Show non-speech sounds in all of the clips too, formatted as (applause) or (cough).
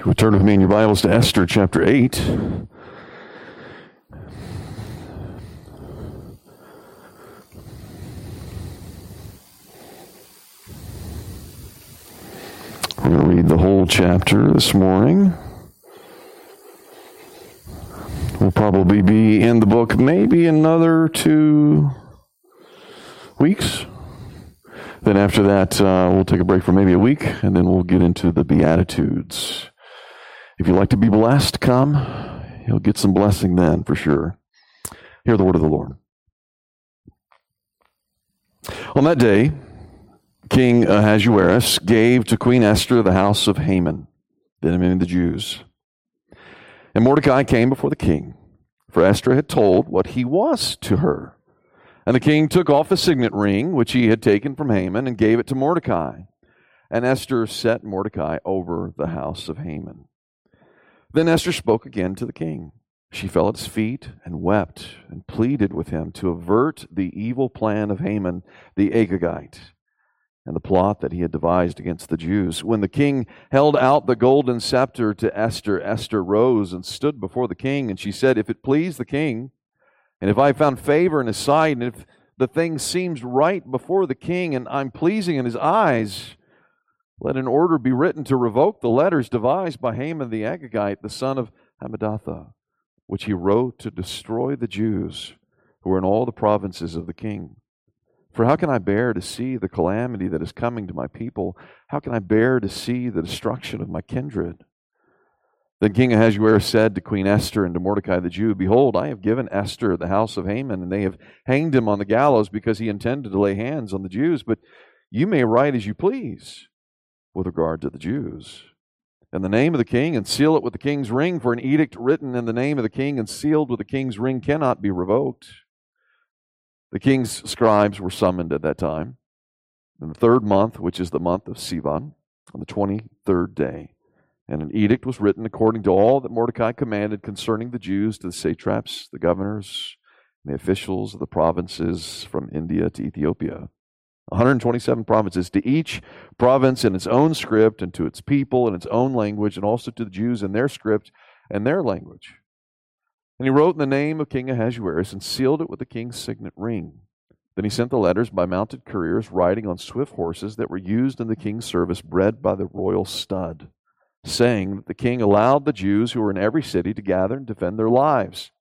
You will turn with me in your Bibles to Esther chapter 8. We're going to read the whole chapter this morning. We'll probably be in the book maybe another two weeks. Then after that, uh, we'll take a break for maybe a week, and then we'll get into the Beatitudes. If you'd like to be blessed, come. You'll get some blessing then, for sure. Hear the word of the Lord. On that day, King Ahasuerus gave to Queen Esther the house of Haman, the enemy of the Jews. And Mordecai came before the king, for Esther had told what he was to her. And the king took off the signet ring which he had taken from Haman and gave it to Mordecai. And Esther set Mordecai over the house of Haman. Then Esther spoke again to the king. She fell at his feet and wept and pleaded with him to avert the evil plan of Haman the Agagite and the plot that he had devised against the Jews. When the king held out the golden scepter to Esther, Esther rose and stood before the king, and she said, If it please the king, and if I found favor in his sight, and if the thing seems right before the king, and I'm pleasing in his eyes, let an order be written to revoke the letters devised by Haman the Agagite, the son of Hammedatha, which he wrote to destroy the Jews who are in all the provinces of the king. For how can I bear to see the calamity that is coming to my people? How can I bear to see the destruction of my kindred? Then King Ahasuerus said to Queen Esther and to Mordecai the Jew, Behold, I have given Esther the house of Haman, and they have hanged him on the gallows because he intended to lay hands on the Jews. But you may write as you please with regard to the Jews. In the name of the king, and seal it with the king's ring, for an edict written in the name of the king and sealed with the king's ring cannot be revoked. The king's scribes were summoned at that time. In the third month, which is the month of Sivan, on the 23rd day, and an edict was written according to all that Mordecai commanded concerning the Jews to the satraps, the governors, and the officials of the provinces from India to Ethiopia 127 provinces, to each province in its own script, and to its people in its own language, and also to the Jews in their script and their language. And he wrote in the name of King Ahasuerus and sealed it with the king's signet ring. Then he sent the letters by mounted couriers riding on swift horses that were used in the king's service, bred by the royal stud, saying that the king allowed the Jews who were in every city to gather and defend their lives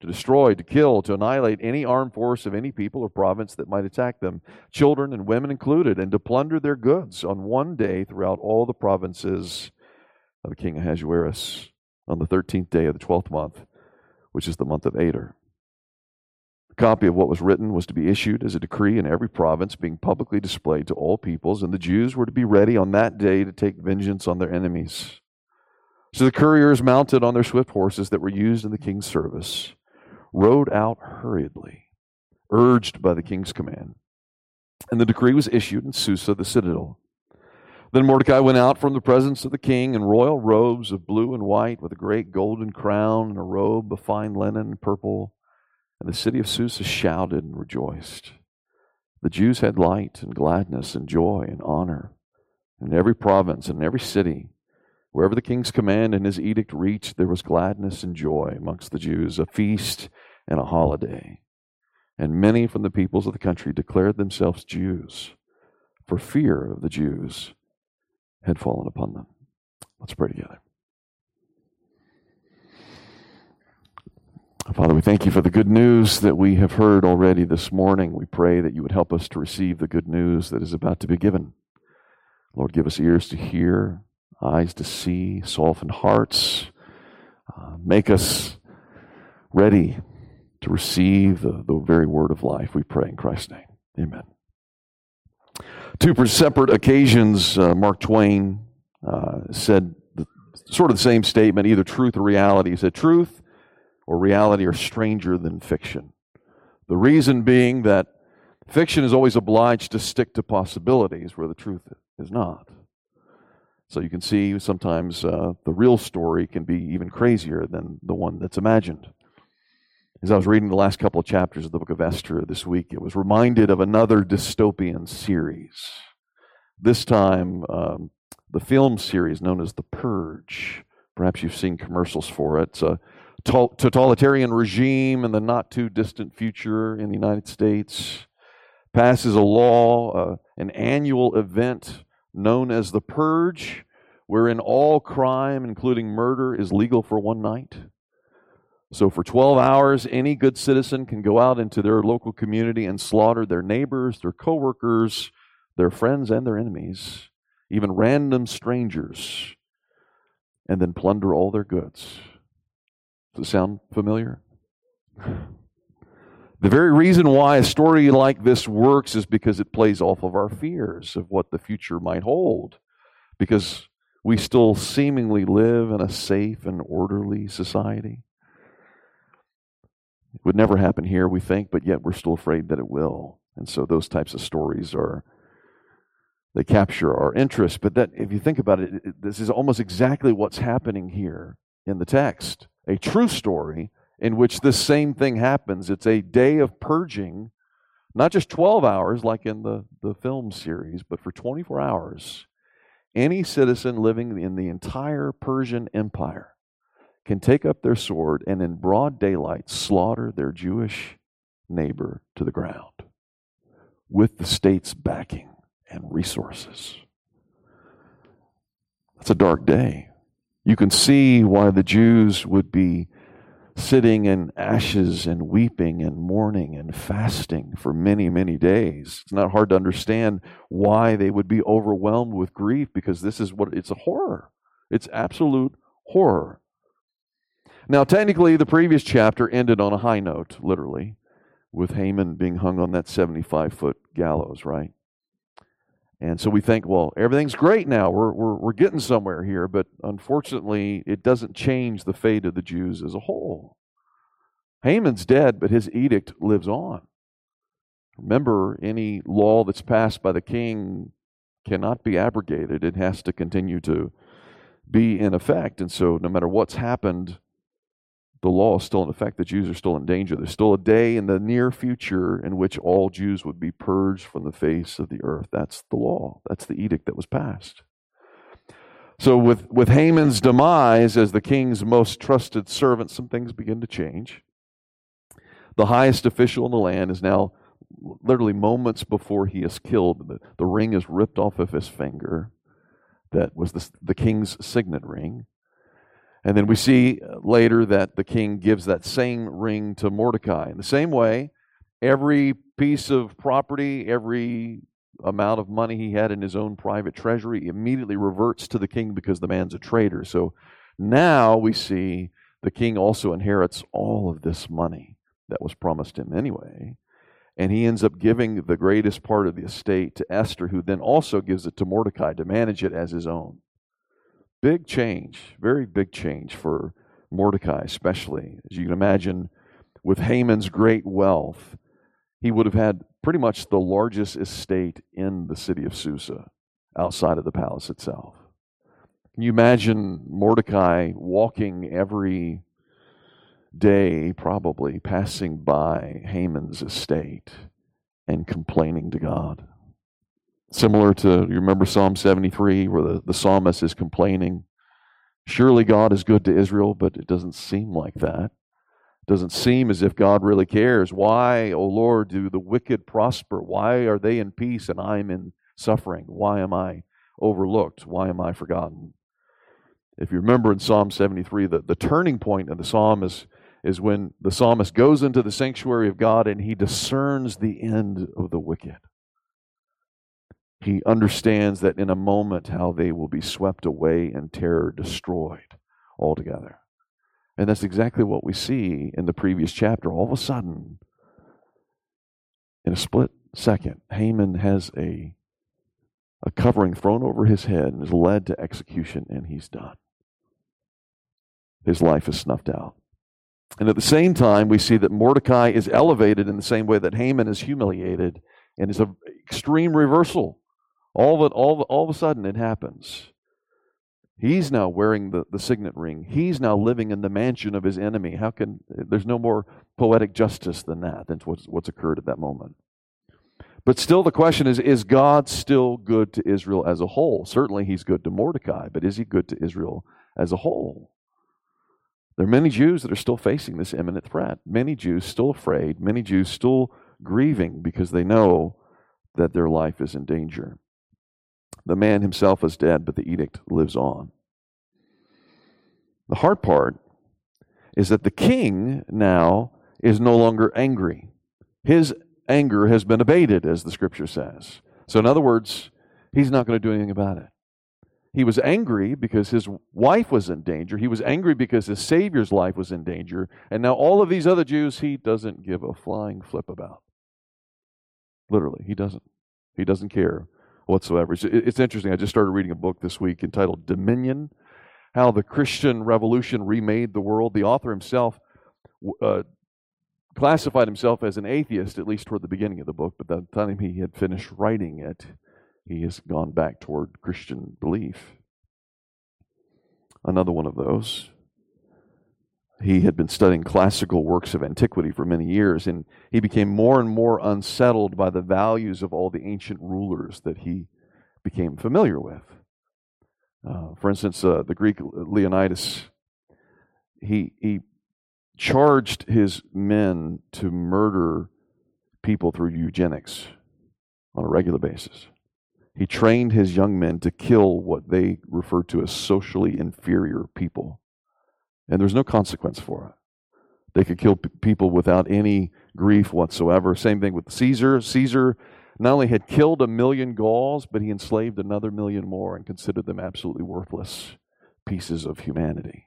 to destroy, to kill, to annihilate any armed force of any people or province that might attack them, children and women included, and to plunder their goods on one day throughout all the provinces of king Ahasuerus on the thirteenth day of the twelfth month, which is the month of Adar. A copy of what was written was to be issued as a decree in every province, being publicly displayed to all peoples, and the Jews were to be ready on that day to take vengeance on their enemies. So the couriers mounted on their swift horses that were used in the king's service rode out hurriedly, urged by the king's command. And the decree was issued in Susa, the citadel. Then Mordecai went out from the presence of the king in royal robes of blue and white, with a great golden crown and a robe of fine linen and purple. And the city of Susa shouted and rejoiced. The Jews had light and gladness and joy and honor. In every province and in every city, Wherever the king's command and his edict reached, there was gladness and joy amongst the Jews, a feast and a holiday. And many from the peoples of the country declared themselves Jews, for fear of the Jews had fallen upon them. Let's pray together. Father, we thank you for the good news that we have heard already this morning. We pray that you would help us to receive the good news that is about to be given. Lord, give us ears to hear eyes to see, soften hearts, uh, make us ready to receive the, the very word of life. We pray in Christ's name. Amen. Two separate occasions, uh, Mark Twain uh, said the, sort of the same statement either truth or reality. He said, Truth or reality are stranger than fiction. The reason being that fiction is always obliged to stick to possibilities where the truth is not. So you can see sometimes uh, the real story can be even crazier than the one that's imagined. As I was reading the last couple of chapters of the book of Esther this week, it was reminded of another dystopian series. This time, um, the film series known as The Purge. Perhaps you've seen commercials for it. It's a totalitarian regime in the not too distant future in the United States passes a law, uh, an annual event known as the Purge, wherein all crime, including murder, is legal for one night. So, for 12 hours, any good citizen can go out into their local community and slaughter their neighbors, their coworkers, their friends, and their enemies, even random strangers, and then plunder all their goods. Does it sound familiar? (laughs) The very reason why a story like this works is because it plays off of our fears of what the future might hold. Because we still seemingly live in a safe and orderly society. It would never happen here, we think, but yet we're still afraid that it will. And so those types of stories are they capture our interest. But that if you think about it, it this is almost exactly what's happening here in the text. A true story in which this same thing happens. It's a day of purging, not just 12 hours like in the, the film series, but for 24 hours. Any citizen living in the entire Persian Empire can take up their sword and in broad daylight slaughter their Jewish neighbor to the ground with the state's backing and resources. That's a dark day. You can see why the Jews would be sitting in ashes and weeping and mourning and fasting for many, many days. It's not hard to understand why they would be overwhelmed with grief because this is what it's a horror. It's absolute horror. Now, technically, the previous chapter ended on a high note, literally, with Haman being hung on that 75 foot gallows, right? And so we think, well, everything's great now. We're, we're, we're getting somewhere here. But unfortunately, it doesn't change the fate of the Jews as a whole. Haman's dead, but his edict lives on. Remember, any law that's passed by the king cannot be abrogated, it has to continue to be in effect. And so, no matter what's happened, the law is still in effect. The Jews are still in danger. There's still a day in the near future in which all Jews would be purged from the face of the earth. That's the law. That's the edict that was passed. So, with, with Haman's demise as the king's most trusted servant, some things begin to change. The highest official in the land is now literally moments before he is killed. The, the ring is ripped off of his finger. That was the, the king's signet ring. And then we see later that the king gives that same ring to Mordecai. In the same way, every piece of property, every amount of money he had in his own private treasury immediately reverts to the king because the man's a traitor. So now we see the king also inherits all of this money that was promised him anyway. And he ends up giving the greatest part of the estate to Esther, who then also gives it to Mordecai to manage it as his own. Big change, very big change for Mordecai, especially. As you can imagine, with Haman's great wealth, he would have had pretty much the largest estate in the city of Susa, outside of the palace itself. Can you imagine Mordecai walking every day, probably passing by Haman's estate and complaining to God? Similar to, you remember Psalm 73, where the, the psalmist is complaining. Surely God is good to Israel, but it doesn't seem like that. It doesn't seem as if God really cares. Why, O Lord, do the wicked prosper? Why are they in peace and I'm in suffering? Why am I overlooked? Why am I forgotten? If you remember in Psalm 73, the, the turning point of the psalm is, is when the psalmist goes into the sanctuary of God and he discerns the end of the wicked. He understands that in a moment how they will be swept away and terror destroyed altogether. And that's exactly what we see in the previous chapter. All of a sudden, in a split second, Haman has a, a covering thrown over his head and is led to execution, and he's done. His life is snuffed out. And at the same time, we see that Mordecai is elevated in the same way that Haman is humiliated, and is an extreme reversal all of all, all of a sudden, it happens. He's now wearing the, the signet ring. He's now living in the mansion of his enemy. How can there's no more poetic justice than that, than what's, what's occurred at that moment. But still, the question is is God still good to Israel as a whole? Certainly, he's good to Mordecai, but is he good to Israel as a whole? There are many Jews that are still facing this imminent threat. Many Jews still afraid. Many Jews still grieving because they know that their life is in danger. The man himself is dead, but the edict lives on. The hard part is that the king now is no longer angry. His anger has been abated, as the scripture says. So, in other words, he's not going to do anything about it. He was angry because his wife was in danger. He was angry because his Savior's life was in danger. And now, all of these other Jews, he doesn't give a flying flip about. Literally, he doesn't. He doesn't care whatsoever. It's, interesting. I just started reading a book this week entitled Dominion How the Christian Revolution Remade the World. The author himself uh, classified himself as an atheist, at least toward the beginning of the book, but by the time he had finished writing it, he has gone back toward Christian belief. Another one of those. He had been studying classical works of antiquity for many years, and he became more and more unsettled by the values of all the ancient rulers that he became familiar with. Uh, for instance, uh, the Greek Leonidas, he, he charged his men to murder people through eugenics on a regular basis. He trained his young men to kill what they referred to as socially inferior people. And there's no consequence for it. They could kill p- people without any grief whatsoever. Same thing with Caesar. Caesar not only had killed a million Gauls, but he enslaved another million more and considered them absolutely worthless pieces of humanity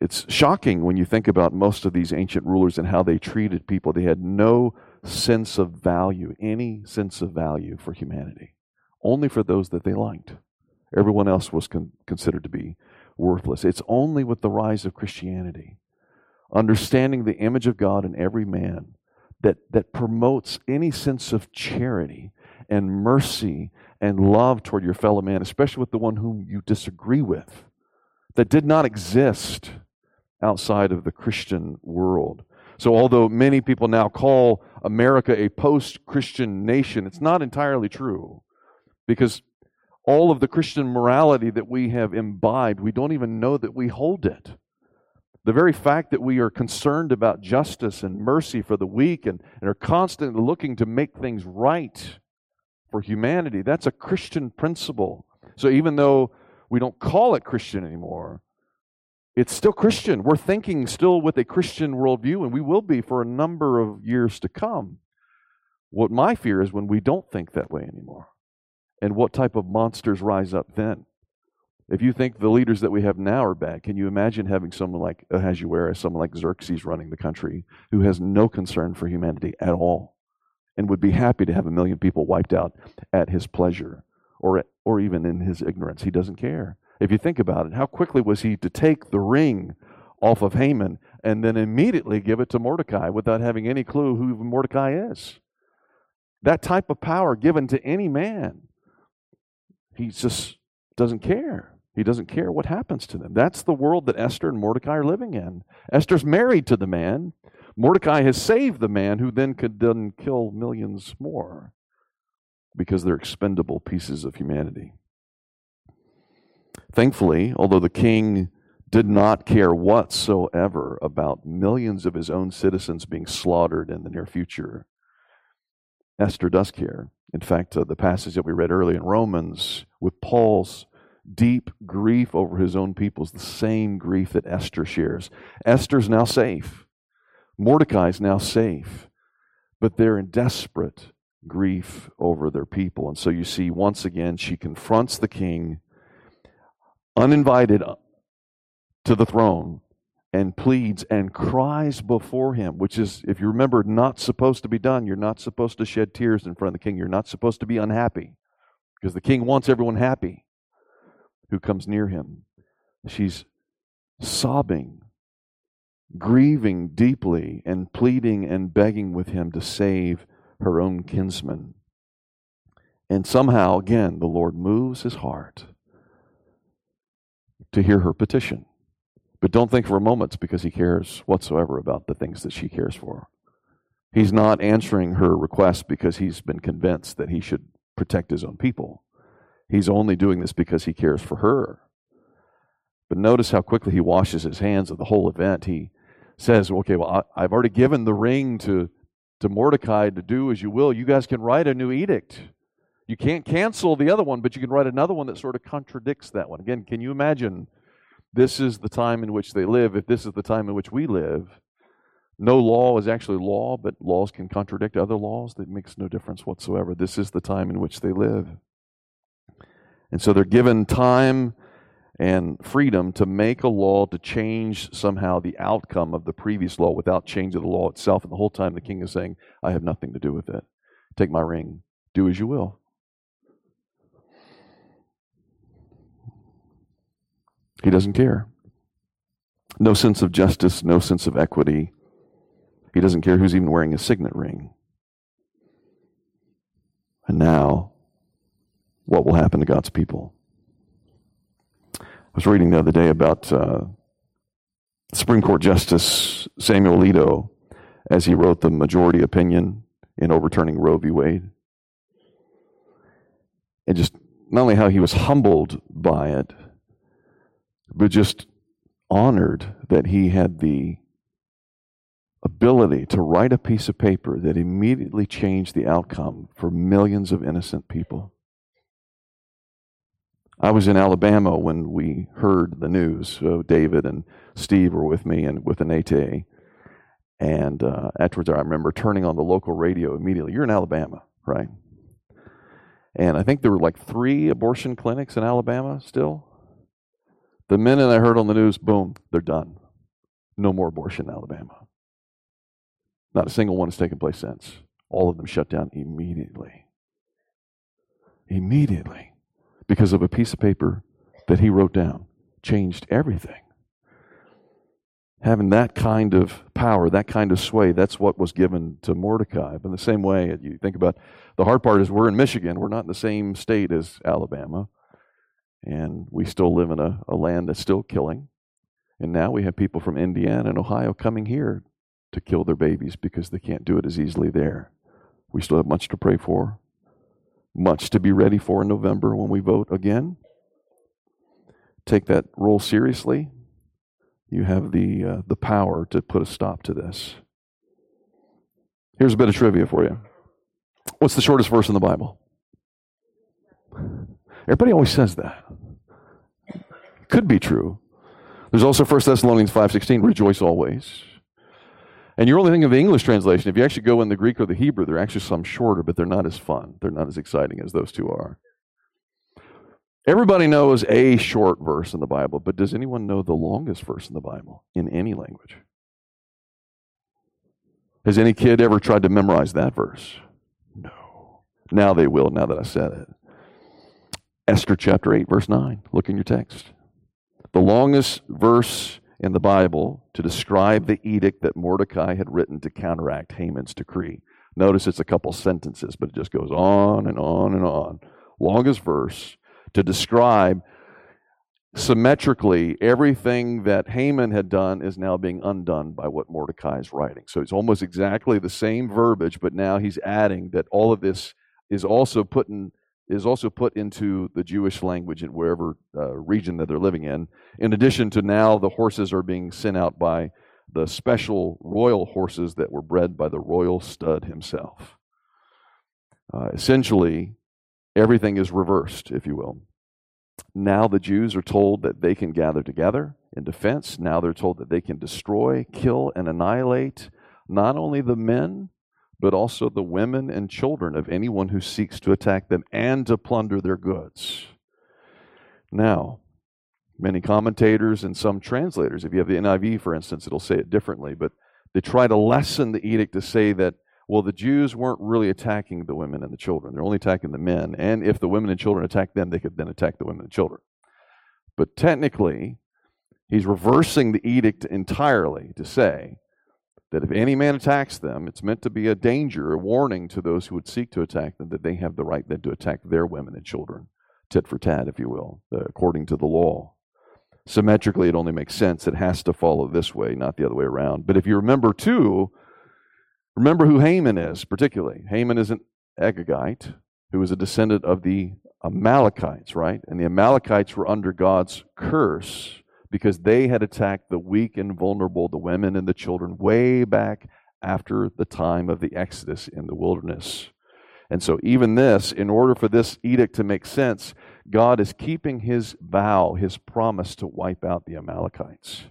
it's shocking when you think about most of these ancient rulers and how they treated people. They had no sense of value, any sense of value for humanity, only for those that they liked. Everyone else was con- considered to be worthless. It's only with the rise of Christianity, understanding the image of God in every man, that, that promotes any sense of charity and mercy and love toward your fellow man, especially with the one whom you disagree with, that did not exist outside of the Christian world. So, although many people now call America a post Christian nation, it's not entirely true because all of the Christian morality that we have imbibed, we don't even know that we hold it. The very fact that we are concerned about justice and mercy for the weak and, and are constantly looking to make things right for humanity, that's a Christian principle. So, even though we don't call it Christian anymore, it's still Christian. We're thinking still with a Christian worldview, and we will be for a number of years to come. What my fear is when we don't think that way anymore, and what type of monsters rise up then. If you think the leaders that we have now are bad, can you imagine having someone like Ahasuerus, someone like Xerxes running the country, who has no concern for humanity at all, and would be happy to have a million people wiped out at his pleasure, or or even in his ignorance? He doesn't care. If you think about it, how quickly was he to take the ring off of Haman and then immediately give it to Mordecai without having any clue who Mordecai is? That type of power given to any man, he just doesn't care. He doesn't care what happens to them. That's the world that Esther and Mordecai are living in. Esther's married to the man. Mordecai has saved the man who then could then kill millions more because they're expendable pieces of humanity. Thankfully, although the king did not care whatsoever about millions of his own citizens being slaughtered in the near future, Esther does care. In fact, uh, the passage that we read earlier in Romans, with Paul's deep grief over his own people, is the same grief that Esther shares. Esther's now safe, Mordecai's now safe, but they're in desperate grief over their people. And so you see, once again, she confronts the king uninvited to the throne and pleads and cries before him, which is, if you remember, not supposed to be done. You're not supposed to shed tears in front of the king. You're not supposed to be unhappy because the king wants everyone happy who comes near him. She's sobbing, grieving deeply, and pleading and begging with him to save her own kinsman. And somehow, again, the Lord moves his heart to hear her petition. But don't think for a moment it's because he cares whatsoever about the things that she cares for. He's not answering her request because he's been convinced that he should protect his own people. He's only doing this because he cares for her. But notice how quickly he washes his hands of the whole event. He says, Okay, well, I, have already given the ring to, to Mordecai to do as you will. You guys can write a new edict. You can't cancel the other one, but you can write another one that sort of contradicts that one. Again, can you imagine this is the time in which they live? If this is the time in which we live, no law is actually law, but laws can contradict other laws. That makes no difference whatsoever. This is the time in which they live. And so they're given time and freedom to make a law to change somehow the outcome of the previous law without changing the law itself. And the whole time the king is saying, I have nothing to do with it. Take my ring. Do as you will. He doesn't care. No sense of justice, no sense of equity. He doesn't care who's even wearing a signet ring. And now, what will happen to God's people? I was reading the other day about uh, Supreme Court Justice Samuel Alito as he wrote the majority opinion in overturning Roe v. Wade. And just not only how he was humbled by it, but just honored that he had the ability to write a piece of paper that immediately changed the outcome for millions of innocent people. I was in Alabama when we heard the news. So David and Steve were with me and with an ATA. And uh, afterwards, I remember turning on the local radio immediately. You're in Alabama, right? And I think there were like three abortion clinics in Alabama still. The minute I heard on the news, boom, they're done. No more abortion in Alabama. Not a single one has taken place since. All of them shut down immediately. Immediately because of a piece of paper that he wrote down. Changed everything. Having that kind of power, that kind of sway, that's what was given to Mordecai. But in the same way, you think about the hard part is we're in Michigan. We're not in the same state as Alabama. And we still live in a, a land that's still killing. And now we have people from Indiana and Ohio coming here to kill their babies because they can't do it as easily there. We still have much to pray for much to be ready for in November when we vote again. Take that role seriously. You have the, uh, the power to put a stop to this. Here's a bit of trivia for you. What's the shortest verse in the Bible? Everybody always says that. Could be true. There's also 1 Thessalonians 5:16, rejoice always. And you're only thinking of the English translation. If you actually go in the Greek or the Hebrew, they're actually some shorter, but they're not as fun. They're not as exciting as those two are. Everybody knows a short verse in the Bible, but does anyone know the longest verse in the Bible in any language? Has any kid ever tried to memorize that verse? No. Now they will, now that I said it. Esther chapter 8, verse 9. Look in your text. The longest verse in the Bible to describe the edict that Mordecai had written to counteract Haman's decree. Notice it's a couple sentences, but it just goes on and on and on. Longest verse to describe symmetrically everything that Haman had done is now being undone by what Mordecai is writing. So it's almost exactly the same verbiage, but now he's adding that all of this is also put in is also put into the Jewish language in wherever uh, region that they're living in. In addition to now, the horses are being sent out by the special royal horses that were bred by the royal stud himself. Uh, essentially, everything is reversed, if you will. Now the Jews are told that they can gather together in defense. Now they're told that they can destroy, kill, and annihilate not only the men, but also the women and children of anyone who seeks to attack them and to plunder their goods. Now, many commentators and some translators, if you have the NIV, for instance, it'll say it differently, but they try to lessen the edict to say that, well, the Jews weren't really attacking the women and the children. They're only attacking the men. And if the women and children attacked them, they could then attack the women and children. But technically, he's reversing the edict entirely to say that if any man attacks them, it's meant to be a danger, a warning to those who would seek to attack them, that they have the right then to attack their women and children, tit for tat, if you will, uh, according to the law. Symmetrically, it only makes sense. It has to follow this way, not the other way around. But if you remember, too, Remember who Haman is, particularly. Haman is an Agagite who was a descendant of the Amalekites, right? And the Amalekites were under God's curse because they had attacked the weak and vulnerable, the women and the children, way back after the time of the Exodus in the wilderness. And so, even this, in order for this edict to make sense, God is keeping his vow, his promise to wipe out the Amalekites.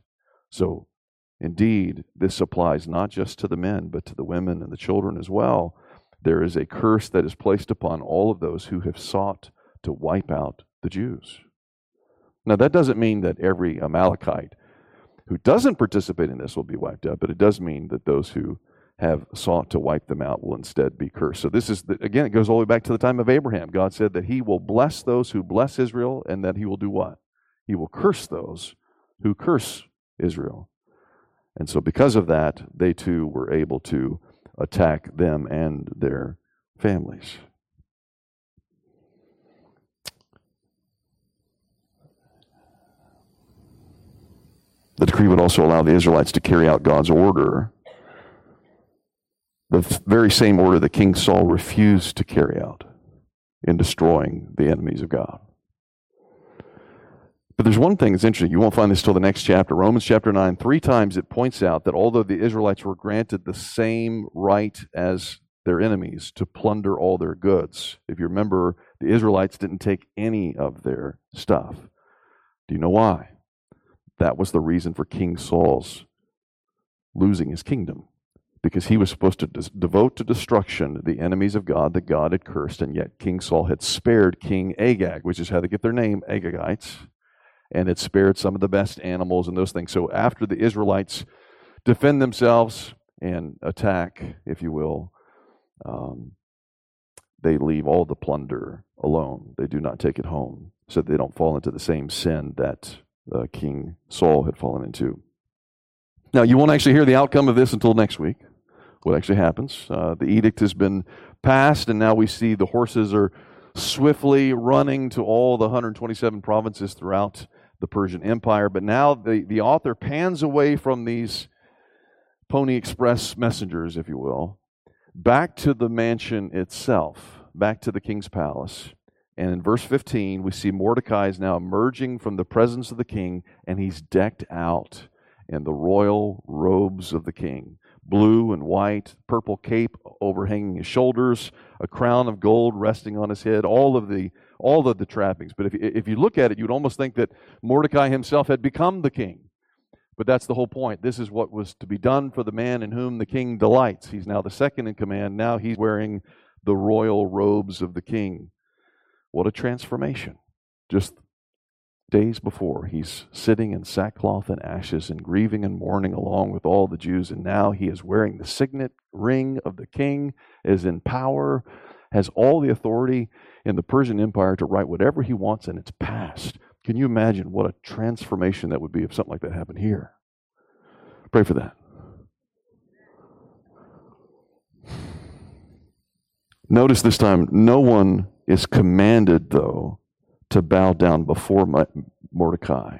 So, indeed, this applies not just to the men, but to the women and the children as well. There is a curse that is placed upon all of those who have sought to wipe out the Jews. Now, that doesn't mean that every Amalekite who doesn't participate in this will be wiped out, but it does mean that those who have sought to wipe them out will instead be cursed. So, this is, the, again, it goes all the way back to the time of Abraham. God said that he will bless those who bless Israel, and that he will do what? He will curse those who curse Israel. And so, because of that, they too were able to attack them and their families. The decree would also allow the Israelites to carry out God's order, the very same order that King Saul refused to carry out in destroying the enemies of God. But there's one thing that's interesting. You won't find this till the next chapter. Romans chapter 9, three times it points out that although the Israelites were granted the same right as their enemies to plunder all their goods, if you remember, the Israelites didn't take any of their stuff. Do you know why? That was the reason for King Saul's losing his kingdom. Because he was supposed to devote to destruction the enemies of God that God had cursed, and yet King Saul had spared King Agag, which is how they get their name, Agagites, and had spared some of the best animals and those things. So after the Israelites defend themselves and attack, if you will, um, they leave all the plunder alone. They do not take it home so they don't fall into the same sin that uh, King Saul had fallen into. Now, you won't actually hear the outcome of this until next week, what actually happens. Uh, the edict has been passed, and now we see the horses are swiftly running to all the 127 provinces throughout the Persian Empire. But now the, the author pans away from these Pony Express messengers, if you will, back to the mansion itself, back to the king's palace. And in verse 15, we see Mordecai is now emerging from the presence of the king, and he's decked out in the royal robes of the king blue and white, purple cape overhanging his shoulders, a crown of gold resting on his head, all of the all of the trappings. But if if you look at it, you'd almost think that Mordecai himself had become the king. But that's the whole point. This is what was to be done for the man in whom the king delights. He's now the second in command. Now he's wearing the royal robes of the king. What a transformation. Just days before, he's sitting in sackcloth and ashes and grieving and mourning along with all the Jews. And now he is wearing the signet ring of the king, is in power, has all the authority in the Persian Empire to write whatever he wants, and it's passed. Can you imagine what a transformation that would be if something like that happened here? Pray for that. Notice this time, no one is commanded, though, to bow down before Mordecai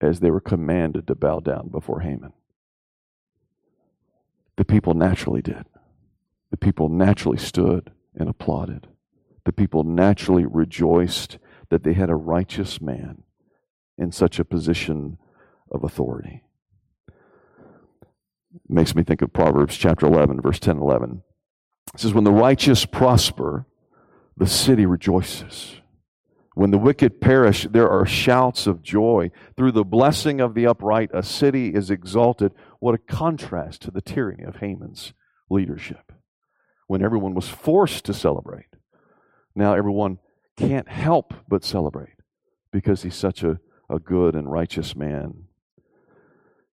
as they were commanded to bow down before Haman. The people naturally did. The people naturally stood and applauded. The people naturally rejoiced that they had a righteous man in such a position of authority. It makes me think of Proverbs chapter 11, verse 10 11. It says, When the righteous prosper, the city rejoices. When the wicked perish, there are shouts of joy. Through the blessing of the upright, a city is exalted. What a contrast to the tyranny of Haman's leadership. When everyone was forced to celebrate, now everyone can't help but celebrate because he's such a, a good and righteous man.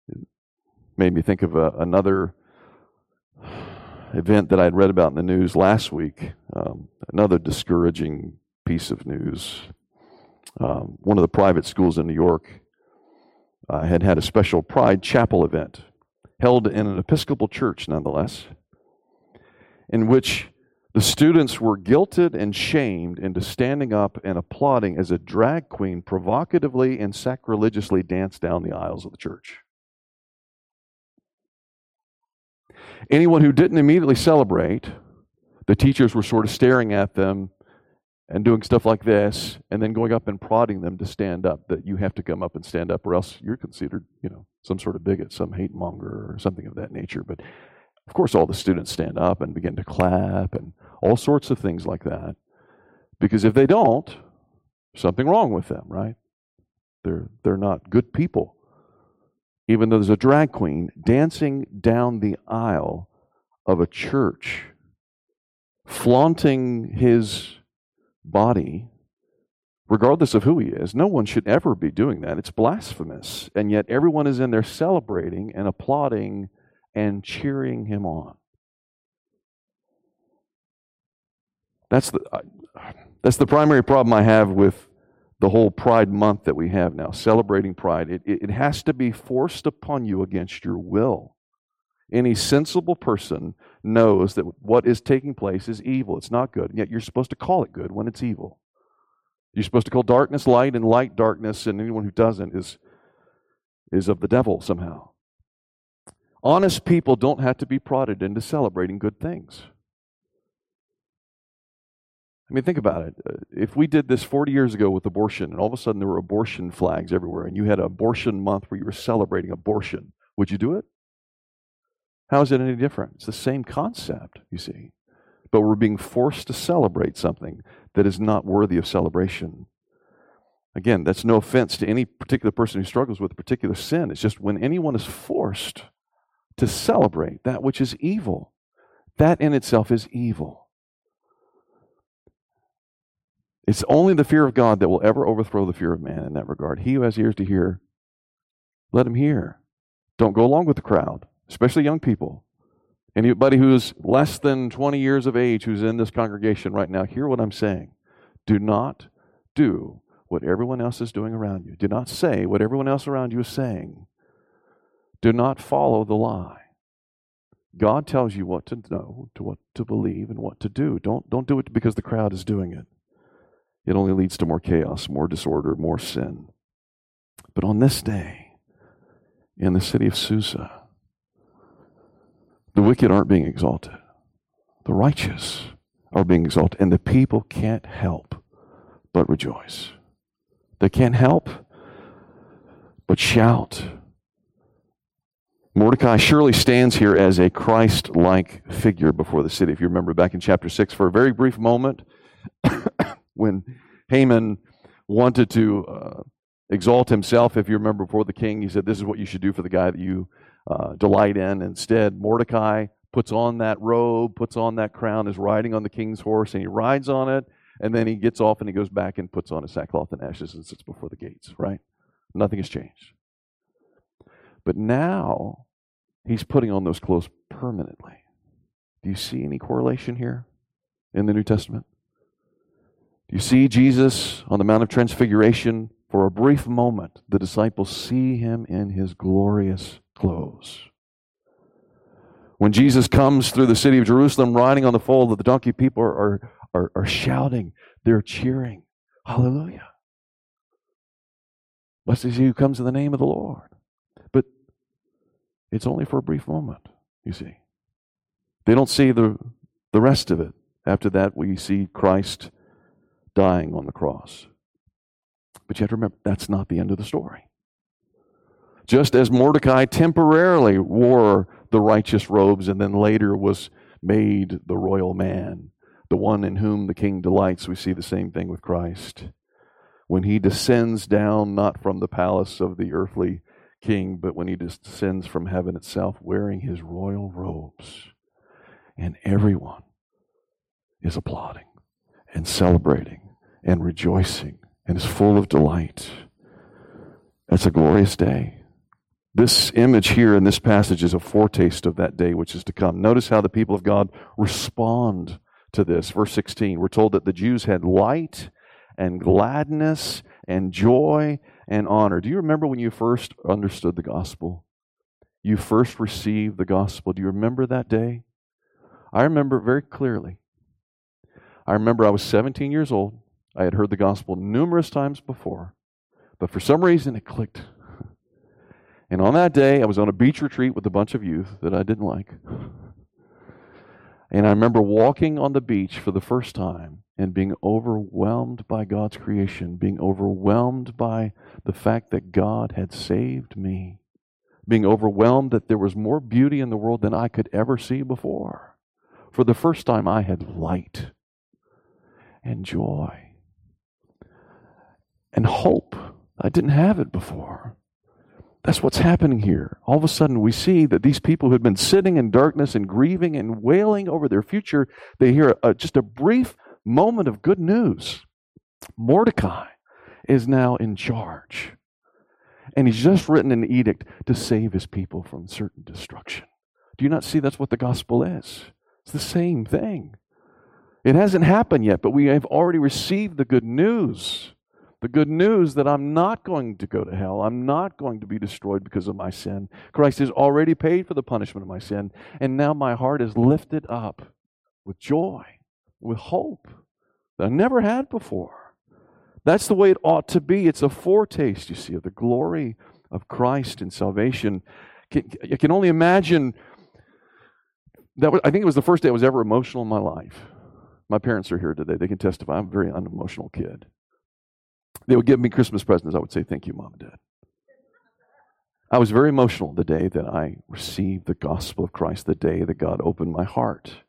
It made me think of a, another event that I'd read about in the news last week, um, another discouraging piece of news. Um, one of the private schools in New York uh, had had a special Pride Chapel event held in an Episcopal church, nonetheless, in which the students were guilted and shamed into standing up and applauding as a drag queen provocatively and sacrilegiously danced down the aisles of the church. Anyone who didn't immediately celebrate, the teachers were sort of staring at them and doing stuff like this and then going up and prodding them to stand up that you have to come up and stand up or else you're considered you know some sort of bigot some hate monger or something of that nature. But of course all the students stand up and begin to clap and all sorts of things like that. Because if they don't something wrong with them right? They're they're not good people even though there's a drag queen dancing down the aisle of a church flaunting his body, regardless of who he is. No one should ever be doing that. It's blasphemous. And yet everyone is in there celebrating and applauding and cheering him on. That's the, that's the primary problem I have with the whole Pride Month that we have now, celebrating Pride. It, it, has to be forced upon you against your will. Any sensible person knows that what is taking place is evil. It's not good. And yet you're supposed to call it good when it's evil. You're supposed to call darkness light and light darkness, and anyone who doesn't is, is of the devil somehow. Honest people don't have to be prodded into celebrating good things. I mean, think about it. Uh, if we did this 40 years ago with abortion, and all of a sudden there were abortion flags everywhere, and you had an abortion month where you were celebrating abortion, would you do it? How is it any different? It's the same concept, you see. But we're being forced to celebrate something that is not worthy of celebration. Again, that's no offense to any particular person who struggles with a particular sin. It's just when anyone is forced to celebrate that which is evil, that in itself is evil. It's only the fear of God that will ever overthrow the fear of man in that regard. He who has ears to hear, let him hear. Don't go along with the crowd especially young people. Anybody who's less than 20 years of age who's in this congregation right now, hear what I'm saying. Do not do what everyone else is doing around you. Do not say what everyone else around you is saying. Do not follow the lie. God tells you what to know, to what to believe, and what to do. Don't, don't do it because the crowd is doing it. It only leads to more chaos, more disorder, more sin. But on this day, in the city of Susa, the wicked aren't being exalted, the righteous are being exalted, and the people can't help but rejoice. They can't help but shout. Mordecai surely stands here as a Christ like figure before the city. If you remember back in chapter 6, for a very brief moment, when Haman wanted to uh, exalt himself, if you remember before the king, he said, This is what you should do for the guy that you uh, delight in. Instead, Mordecai puts on that robe, puts on that crown, is riding on the king's horse, and he rides on it, and then he gets off and he goes back and puts on a sackcloth and ashes and sits before the gates, right? Nothing has changed. But now he's putting on those clothes permanently. Do you see any correlation here in the New Testament? You see Jesus on the Mount of Transfiguration? For a brief moment, the disciples see him in his glorious clothes. When Jesus comes through the city of Jerusalem riding on the foal of the donkey, people are, are, are, shouting, they're cheering. Hallelujah. Blessed is he who comes in the name of the Lord. But it's only for a brief moment, you see. They don't see the, the rest of it. After that, we see Christ dying on the cross. But you have to remember, that's not the end of the story. Just as Mordecai temporarily wore the righteous robes and then later was made the royal man, the one in whom the king delights, we see the same thing with Christ. When he descends down, not from the palace of the earthly king, but when he descends from heaven itself, wearing his royal robes, and everyone is applauding and celebrating and rejoicing and is full of delight. That's a glorious day. This image here in this passage is a foretaste of that day which is to come. Notice how the people of God respond to this. Verse 16, we're told that the Jews had light and gladness and joy and honor. Do you remember when you first understood the gospel? You first received the gospel. Do you remember that day? I remember very clearly. I remember I was 17 years old. I had heard the gospel numerous times before, but for some reason it clicked And on that day, I was on a beach retreat with a bunch of youth that I didn't like. And I remember walking on the beach for the first time and being overwhelmed by God's creation, being overwhelmed by the fact that God had saved me, being overwhelmed that there was more beauty in the world than I could ever see before. For the first time, I had light and joy and hope. I didn't have it before. That's what's happening here. All of a sudden, we see that these people who had been sitting in darkness and grieving and wailing over their future, they hear a, just a brief moment of good news. Mordecai is now in charge. And he's just written an edict to save his people from certain destruction. Do you not see that's what the gospel is? It's the same thing. It hasn't happened yet, but we have already received the good news. The good news that I'm not going to go to hell. I'm not going to be destroyed because of my sin. Christ has already paid for the punishment of my sin. And now my heart is lifted up with joy, with hope that I never had before. That's the way it ought to be. It's a foretaste, you see, of the glory of Christ and salvation. I can only imagine that was, I think it was the first day I was ever emotional in my life. My parents are here today. They can testify. I'm a very unemotional kid. They would give me Christmas presents. I would say, Thank you, Mom and Dad. I was very emotional the day that I received the gospel of Christ, the day that God opened my heart.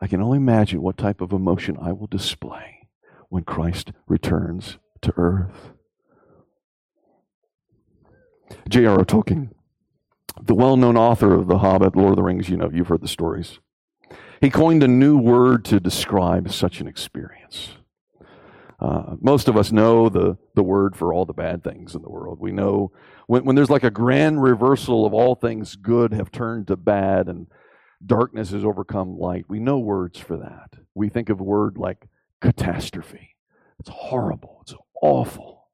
I can only imagine what type of emotion I will display when Christ returns to earth. J.R.R. Tolkien, the well known author of The Hobbit, Lord of the Rings, you know, you've heard the stories. He coined a new word to describe such an experience. Uh, most of us know the, the word for all the bad things in the world. We know when, when there's like a grand reversal of all things good have turned to bad and darkness has overcome light. We know words for that. We think of a word like catastrophe. It's horrible. It's awful.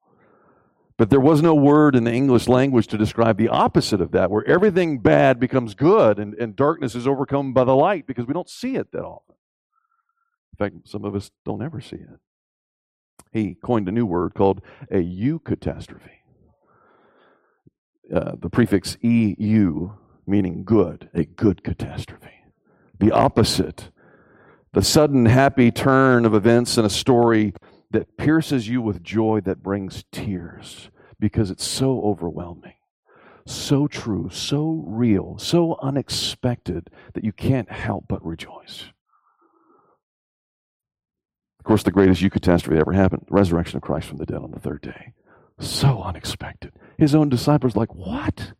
But there was no word in the English language to describe the opposite of that, where everything bad becomes good and, and darkness is overcome by the light because we don't see it that often. In fact, some of us don't ever see it he coined a new word called a eucatastrophe. Uh, the prefix EU meaning good, a good catastrophe. The opposite, the sudden happy turn of events in a story that pierces you with joy that brings tears because it's so overwhelming, so true, so real, so unexpected that you can't help but rejoice course, the greatest eucatastrophe that ever happened the resurrection of Christ from the dead on the third day. So unexpected. His own disciples like, What?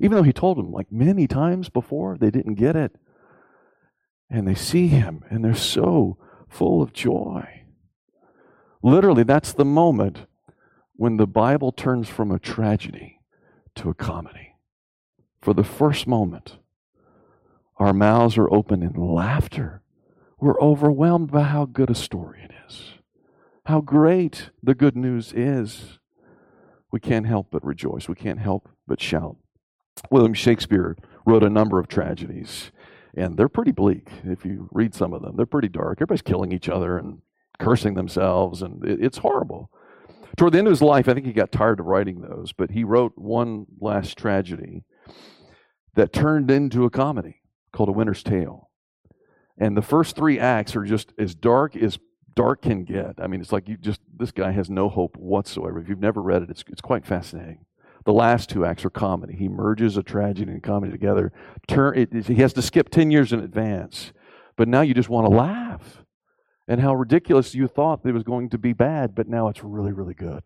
Even though he told them like many times before, they didn't get it. And they see him and they're so full of joy. Literally, that's the moment when the Bible turns from a tragedy to a comedy. For the first moment, our mouths are open in laughter we're overwhelmed by how good a story it is, how great the good news is. We can't help but rejoice. We can't help but shout. William Shakespeare wrote a number of tragedies, and they're pretty bleak if you read some of them. They're pretty dark. Everybody's killing each other and cursing themselves, and it's horrible. Toward the end of his life, I think he got tired of writing those, but he wrote one last tragedy that turned into a comedy called A Winter's Tale. And the first three acts are just as dark as dark can get. I mean, it's like you just, this guy has no hope whatsoever. If you've never read it, it's, it's quite fascinating. The last two acts are comedy. He merges a tragedy and comedy together. Turn, it, he has to skip 10 years in advance. But now you just want to laugh. And how ridiculous you thought it was going to be bad, but now it's really, really good.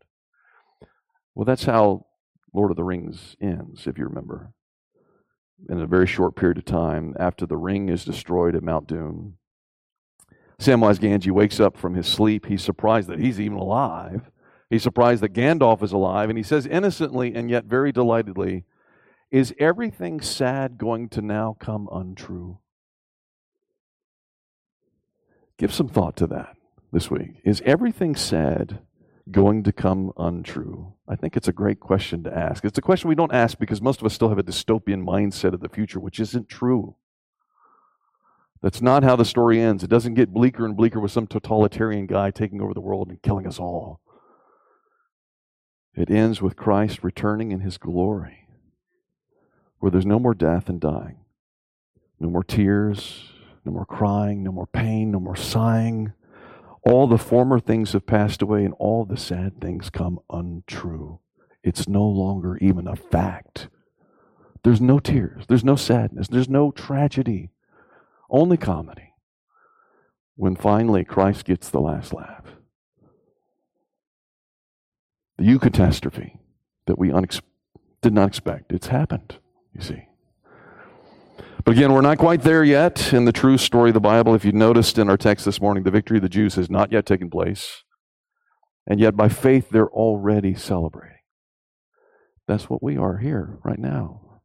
Well, that's how Lord of the Rings ends, if you remember in a very short period of time after the ring is destroyed at Mount Doom. Samwise Gamgee wakes up from his sleep. He's surprised that he's even alive. He's surprised that Gandalf is alive, and he says innocently and yet very delightedly, Is everything sad going to now come untrue? Give some thought to that this week. Is everything sad going to come untrue? I think it's a great question to ask. It's a question we don't ask because most of us still have a dystopian mindset of the future, which isn't true. That's not how the story ends. It doesn't get bleaker and bleaker with some totalitarian guy taking over the world and killing us all. It ends with Christ returning in his glory, where there's no more death and dying, no more tears, no more crying, no more pain, no more sighing. All the former things have passed away, and all the sad things come untrue. It's no longer even a fact. There's no tears, there's no sadness, there's no tragedy, only comedy. When finally Christ gets the last laugh. The eucatastrophe that we unex- did not expect, it's happened, you see. But again, we're not quite there yet in the true story of the Bible. If you noticed in our text this morning, the victory of the Jews has not yet taken place. And yet, by faith, they're already celebrating. That's what we are here right now.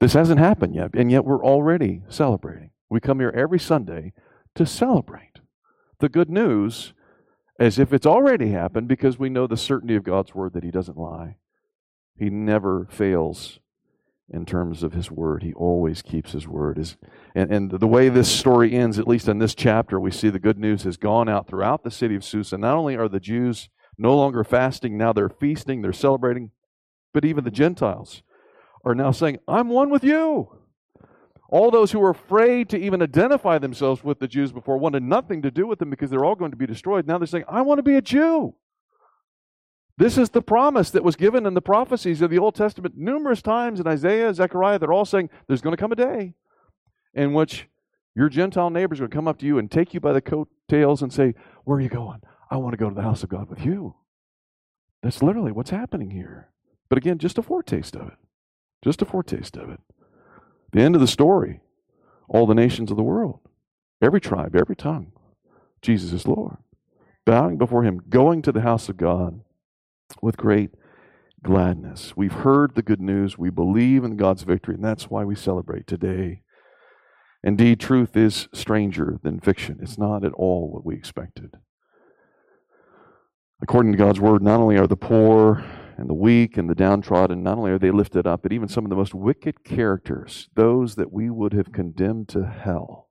This hasn't happened yet, and yet we're already celebrating. We come here every Sunday to celebrate the good news as if it's already happened because we know the certainty of God's word that He doesn't lie. He never fails in terms of His word. He always keeps His word. and, and the way this story ends, at least in this chapter, we see the good news has gone out throughout the city of Susa. Not only are the Jews no longer fasting, now they're feasting, they're celebrating, but even the Gentiles are now saying, I'm one with you. All those who were afraid to even identify themselves with the Jews before wanted nothing to do with them because they're all going to be destroyed. Now they're saying, I want to be a Jew. This is the promise that was given in the prophecies of the Old Testament numerous times in Isaiah, Zechariah. They're all saying there's going to come a day in which your Gentile neighbors to come up to you and take you by the coattails and say, Where are you going? I want to go to the house of God with you. That's literally what's happening here. But again, just a foretaste of it. Just a foretaste of it. The end of the story all the nations of the world, every tribe, every tongue, Jesus is Lord. Bowing before Him, going to the house of God with great gladness. We've heard the good news. We believe in God's victory, and that's why we celebrate today. Indeed, truth is stranger than fiction. It's not at all what we expected. According to God's word, not only are the poor and the weak and the downtrodden, not only are they lifted up, but even some of the most wicked characters, those that we would have condemned to hell,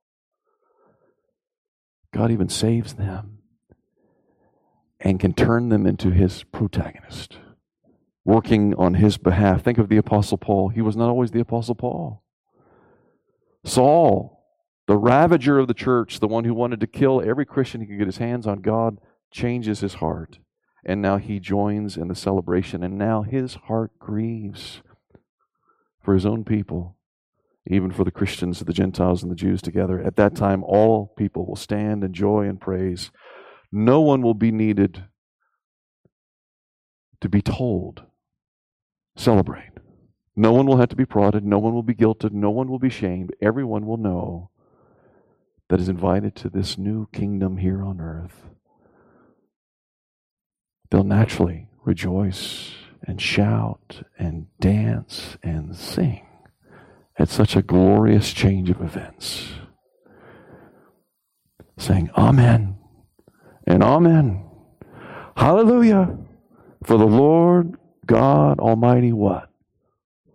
God even saves them and can turn them into his protagonist, working on his behalf. Think of the Apostle Paul. He was not always the Apostle Paul. Saul, the ravager of the church, the one who wanted to kill every Christian he could get his hands on, God changes his heart and now he joins in the celebration, and now his heart grieves for his own people, even for the Christians, the Gentiles, and the Jews together. At that time, all people will stand in joy and praise. No one will be needed to be told, celebrate. No one will have to be prodded. No one will be guilted. No one will be shamed. Everyone will know that is invited to this new kingdom here on earth they'll naturally rejoice and shout and dance and sing at such a glorious change of events. Saying, Amen and Amen. Hallelujah. For the Lord God Almighty what?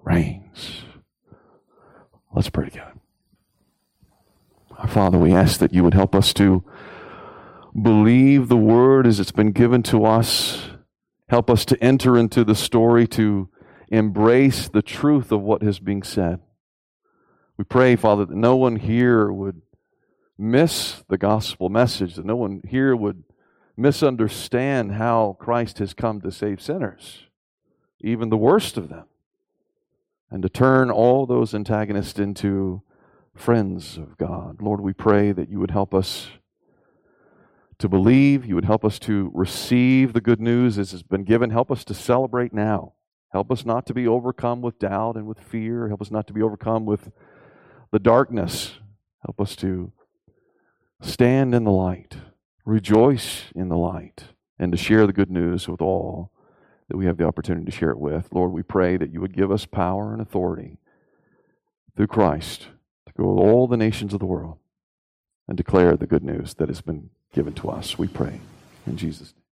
Reigns. Let's pray together. Our Father, we ask that you would help us to believe the word as it's been given to us. Help us to enter into the story, to embrace the truth of what is being said. We pray, Father, that no one here would miss the gospel message, that no one here would misunderstand how Christ has come to save sinners, even the worst of them, and to turn all those antagonists into friends of God. Lord, we pray that you would help us to believe. You would help us to receive the good news as has been given. Help us to celebrate now. Help us not to be overcome with doubt and with fear. Help us not to be overcome with the darkness. Help us to stand in the light, rejoice in the light, and to share the good news with all that we have the opportunity to share it with. Lord, we pray that you would give us power and authority through Christ to go to all the nations of the world and declare the good news that has been given to us. We pray in Jesus' name.